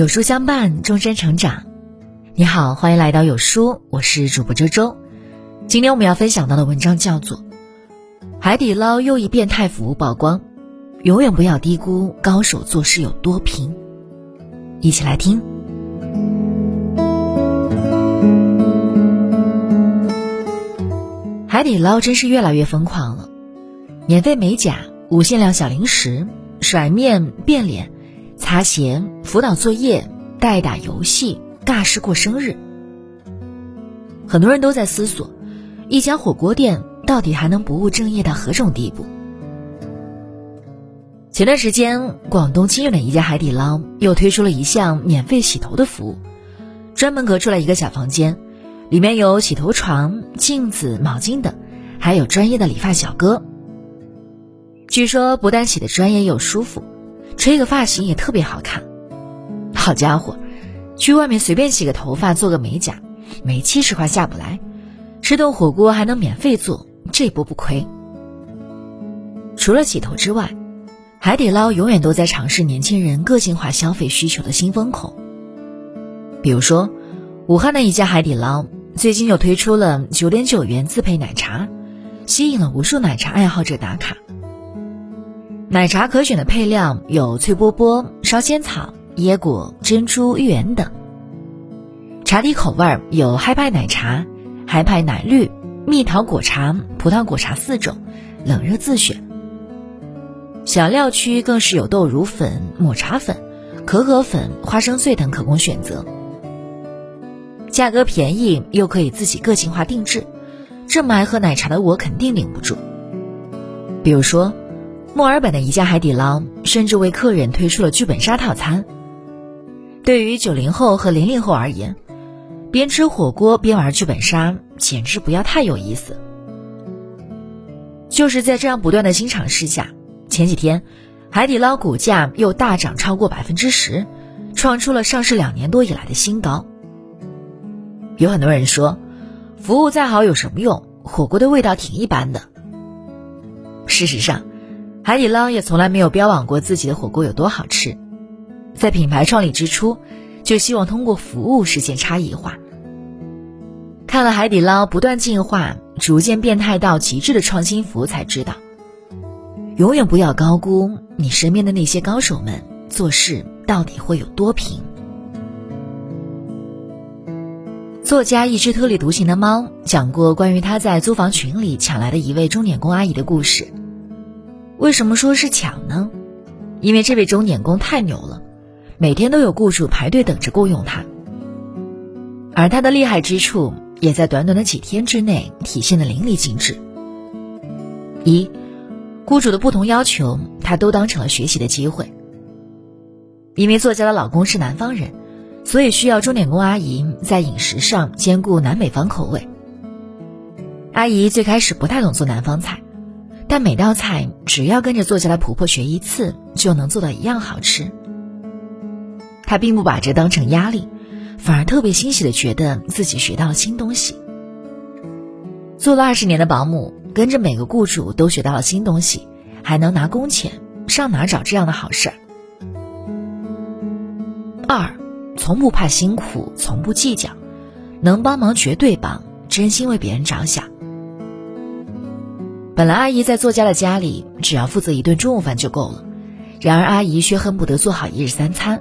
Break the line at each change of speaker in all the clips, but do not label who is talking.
有书相伴，终身成长。你好，欢迎来到有书，我是主播周周。今天我们要分享到的文章叫做《海底捞又一变态服务曝光》，永远不要低估高手做事有多拼。一起来听。海底捞真是越来越疯狂了，免费美甲、无限量小零食、甩面、变脸。擦鞋、辅导作业、代打游戏、尬事过生日，很多人都在思索，一家火锅店到底还能不务正业到何种地步？前段时间，广东清远的一家海底捞又推出了一项免费洗头的服务，专门隔出来一个小房间，里面有洗头床、镜子、毛巾等，还有专业的理发小哥。据说不但洗的专业又舒服。吹个发型也特别好看，好家伙，去外面随便洗个头发、做个美甲，没七十块下不来，吃顿火锅还能免费做，这波不亏。除了洗头之外，海底捞永远都在尝试年轻人个性化消费需求的新风口。比如说，武汉的一家海底捞最近又推出了九点九元自配奶茶，吸引了无数奶茶爱好者打卡。奶茶可选的配料有脆波波、烧仙草、椰果、珍珠、芋圆等。茶底口味有嗨派奶茶、嗨派奶绿、蜜桃果茶、葡萄果茶四种，冷热自选。小料区更是有豆乳粉、抹茶粉、可可粉、花生碎等可供选择。价格便宜又可以自己个性化定制，这么爱喝奶茶的我肯定顶不住。比如说。墨尔本的一家海底捞甚至为客人推出了剧本杀套餐。对于九零后和零零后而言，边吃火锅边玩剧本杀，简直不要太有意思。就是在这样不断的新尝试下，前几天，海底捞股价又大涨超过百分之十，创出了上市两年多以来的新高。有很多人说，服务再好有什么用？火锅的味道挺一般的。事实上，海底捞也从来没有标榜过自己的火锅有多好吃，在品牌创立之初，就希望通过服务实现差异化。看了海底捞不断进化、逐渐变态到极致的创新服务，才知道，永远不要高估你身边的那些高手们做事到底会有多拼。作家一只特立独行的猫讲过关于他在租房群里抢来的一位钟点工阿姨的故事。为什么说是抢呢？因为这位钟点工太牛了，每天都有雇主排队等着雇佣他。而他的厉害之处，也在短短的几天之内体现的淋漓尽致。一，雇主的不同要求，他都当成了学习的机会。因为作家的老公是南方人，所以需要钟点工阿姨在饮食上兼顾南北方口味。阿姨最开始不太懂做南方菜。但每道菜只要跟着作家的婆婆学一次，就能做到一样好吃。她并不把这当成压力，反而特别欣喜的觉得自己学到了新东西。做了二十年的保姆，跟着每个雇主都学到了新东西，还能拿工钱，上哪找这样的好事儿？二，从不怕辛苦，从不计较，能帮忙绝对帮，真心为别人着想。本来阿姨在作家的家里，只要负责一顿中午饭就够了。然而阿姨却恨不得做好一日三餐。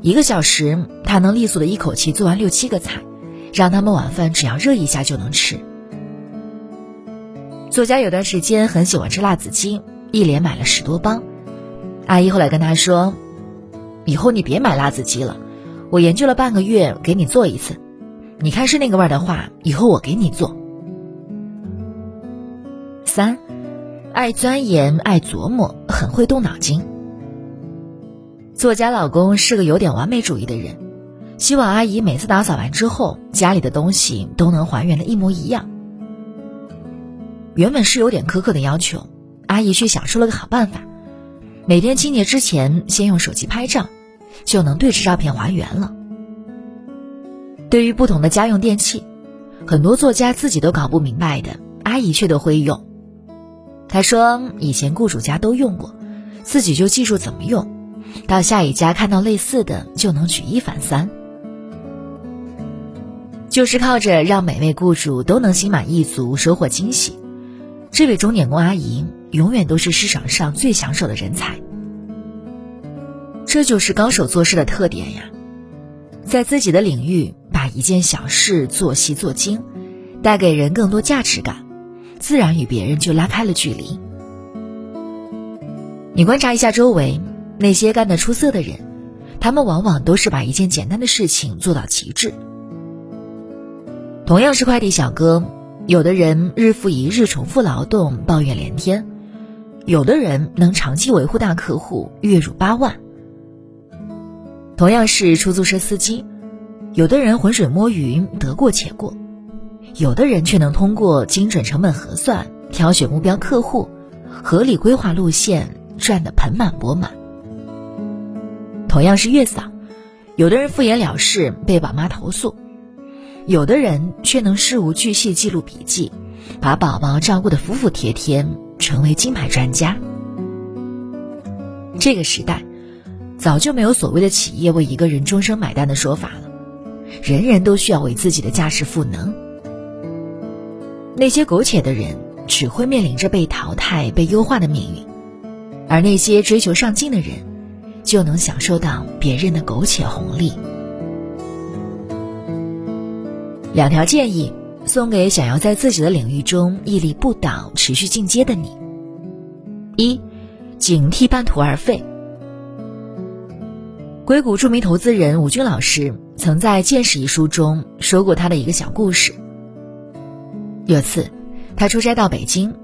一个小时，她能利索的一口气做完六七个菜，让他们晚饭只要热一下就能吃。作家有段时间很喜欢吃辣子鸡，一连买了十多包。阿姨后来跟他说：“以后你别买辣子鸡了，我研究了半个月，给你做一次。你看是那个味儿的话，以后我给你做。”三，爱钻研，爱琢磨，很会动脑筋。作家老公是个有点完美主义的人，希望阿姨每次打扫完之后，家里的东西都能还原的一模一样。原本是有点苛刻的要求，阿姨却想出了个好办法，每天清洁之前先用手机拍照，就能对着照片还原了。对于不同的家用电器，很多作家自己都搞不明白的，阿姨却都会用。他说：“以前雇主家都用过，自己就记住怎么用，到下一家看到类似的就能举一反三。就是靠着让每位雇主都能心满意足、收获惊喜，这位钟点工阿姨永远都是市场上最抢手的人才。这就是高手做事的特点呀，在自己的领域把一件小事做细做精，带给人更多价值感，自然与别人就拉开了距离。你观察一下周围那些干得出色的人，他们往往都是把一件简单的事情做到极致。同样是快递小哥，有的人日复一日重复劳动，抱怨连天；有的人能长期维护大客户，月入八万。同样是出租车司机，有的人浑水摸鱼，得过且过；有的人却能通过精准成本核算、挑选目标客户、合理规划路线，赚得盆满钵满。同样是月嫂，有的人敷衍了事，被宝妈投诉。有的人却能事无巨细记录笔记，把宝宝照顾得服服帖帖，成为金牌专家。这个时代，早就没有所谓的企业为一个人终生买单的说法了，人人都需要为自己的价值赋能。那些苟且的人只会面临着被淘汰、被优化的命运，而那些追求上进的人，就能享受到别人的苟且红利。两条建议送给想要在自己的领域中屹立不倒、持续进阶的你：一、警惕半途而废。硅谷著名投资人吴军老师曾在《见识》一书中说过他的一个小故事。有次，他出差到北京，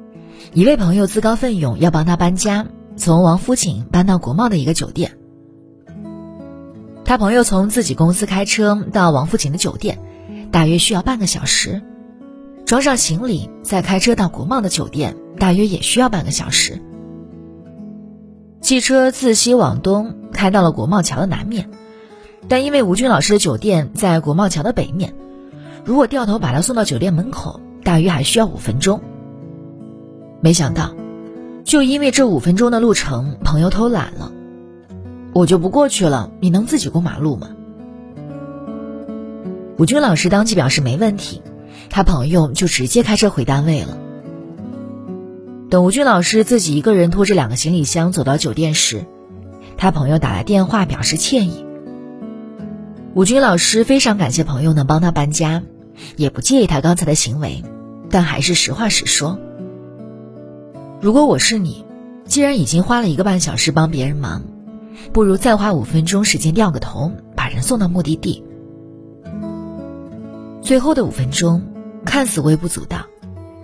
一位朋友自告奋勇要帮他搬家，从王府井搬到国贸的一个酒店。他朋友从自己公司开车到王府井的酒店。大约需要半个小时，装上行李再开车到国贸的酒店，大约也需要半个小时。汽车自西往东开到了国贸桥的南面，但因为吴军老师的酒店在国贸桥的北面，如果掉头把他送到酒店门口，大约还需要五分钟。没想到，就因为这五分钟的路程，朋友偷懒了，我就不过去了，你能自己过马路吗？吴军老师当即表示没问题，他朋友就直接开车回单位了。等吴军老师自己一个人拖着两个行李箱走到酒店时，他朋友打来电话表示歉意。吴军老师非常感谢朋友能帮他搬家，也不介意他刚才的行为，但还是实话实说：如果我是你，既然已经花了一个半小时帮别人忙，不如再花五分钟时间掉个头，把人送到目的地。最后的五分钟看似微不足道，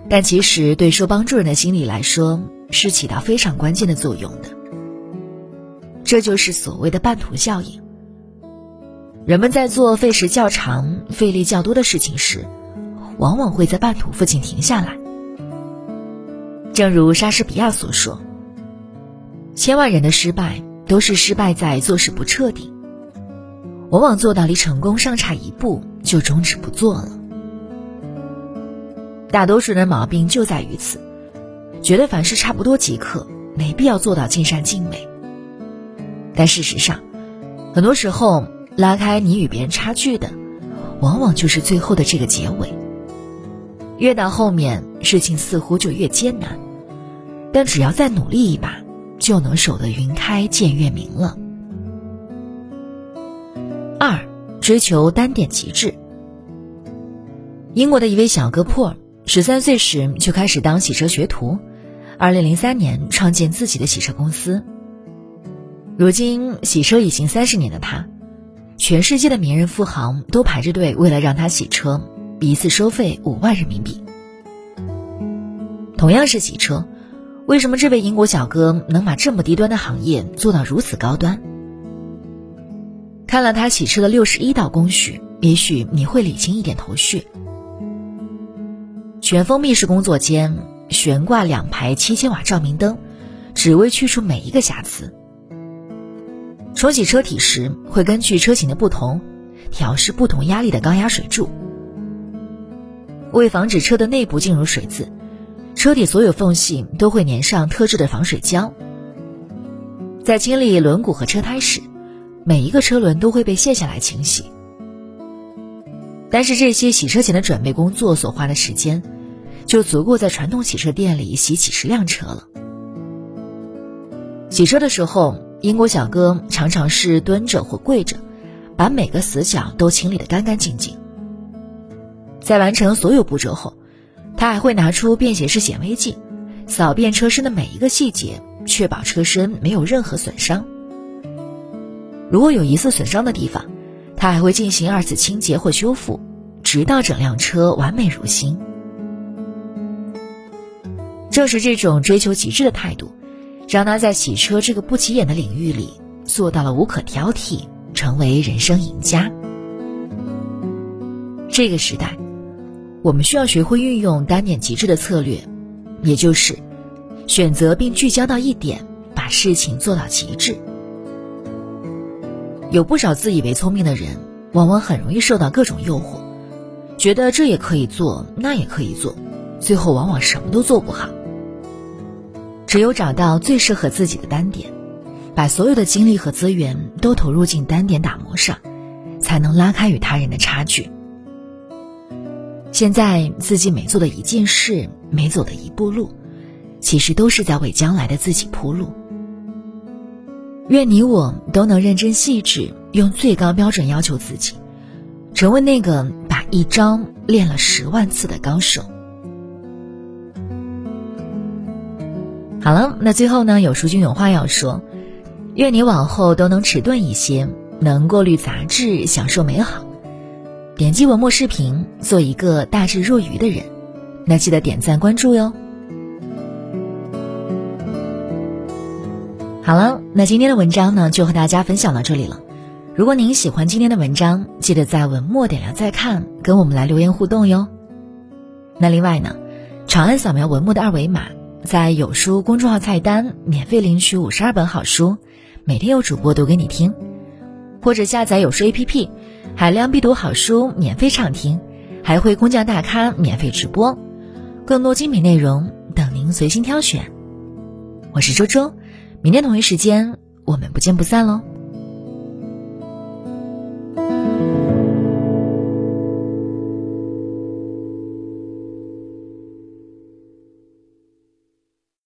但其实对受帮助人的心理来说是起到非常关键的作用的。这就是所谓的半途效应。人们在做费时较长、费力较多的事情时，往往会在半途附近停下来。正如莎士比亚所说：“千万人的失败都是失败在做事不彻底。”往往做到离成功尚差一步，就终止不做了。大多数人的毛病就在于此，觉得凡事差不多即可，没必要做到尽善尽美。但事实上，很多时候拉开你与别人差距的，往往就是最后的这个结尾。越到后面，事情似乎就越艰难，但只要再努力一把，就能守得云开见月明了。二，追求单点极致。英国的一位小哥珀尔，十三岁时就开始当洗车学徒，二零零三年创建自己的洗车公司。如今洗车已经三十年的他，全世界的名人富豪都排着队为了让他洗车，一次收费五万人民币。同样是洗车，为什么这位英国小哥能把这么低端的行业做到如此高端？看了他洗车的六十一道工序，也许你会理清一点头绪。全封闭式工作间悬挂两排七千瓦照明灯，只为去除每一个瑕疵。冲洗车体时，会根据车型的不同，调试不同压力的高压水柱。为防止车的内部进入水渍，车底所有缝隙都会粘上特制的防水胶。在清理轮毂和车胎时，每一个车轮都会被卸下来清洗。但是这些洗车前的准备工作所花的时间，就足够在传统洗车店里洗几十辆车了。洗车的时候，英国小哥常常是蹲着或跪着，把每个死角都清理得干干净净。在完成所有步骤后，他还会拿出便携式显微镜，扫遍车身的每一个细节，确保车身没有任何损伤。如果有疑似损伤的地方，他还会进行二次清洁或修复，直到整辆车完美如新。正是这种追求极致的态度，让他在洗车这个不起眼的领域里做到了无可挑剔，成为人生赢家。这个时代，我们需要学会运用单点极致的策略，也就是选择并聚焦到一点，把事情做到极致。有不少自以为聪明的人，往往很容易受到各种诱惑，觉得这也可以做，那也可以做，最后往往什么都做不好。只有找到最适合自己的单点，把所有的精力和资源都投入进单点打磨上，才能拉开与他人的差距。现在自己每做的一件事，每走的一步路，其实都是在为将来的自己铺路。愿你我都能认真细致，用最高标准要求自己，成为那个把一招练了十万次的高手。好了，那最后呢，有书君有话要说：愿你往后都能迟钝一些，能过滤杂质，享受美好。点击文末视频，做一个大智若愚的人。那记得点赞关注哟。好了，那今天的文章呢，就和大家分享到这里了。如果您喜欢今天的文章，记得在文末点亮再看，跟我们来留言互动哟。那另外呢，长按扫描文末的二维码，在有书公众号菜单免费领取五十二本好书，每天有主播读给你听，或者下载有书 APP，海量必读好书免费畅听，还会工匠大咖免费直播，更多精品内容等您随心挑选。我是周周。明天同一时间，我们不见不散喽。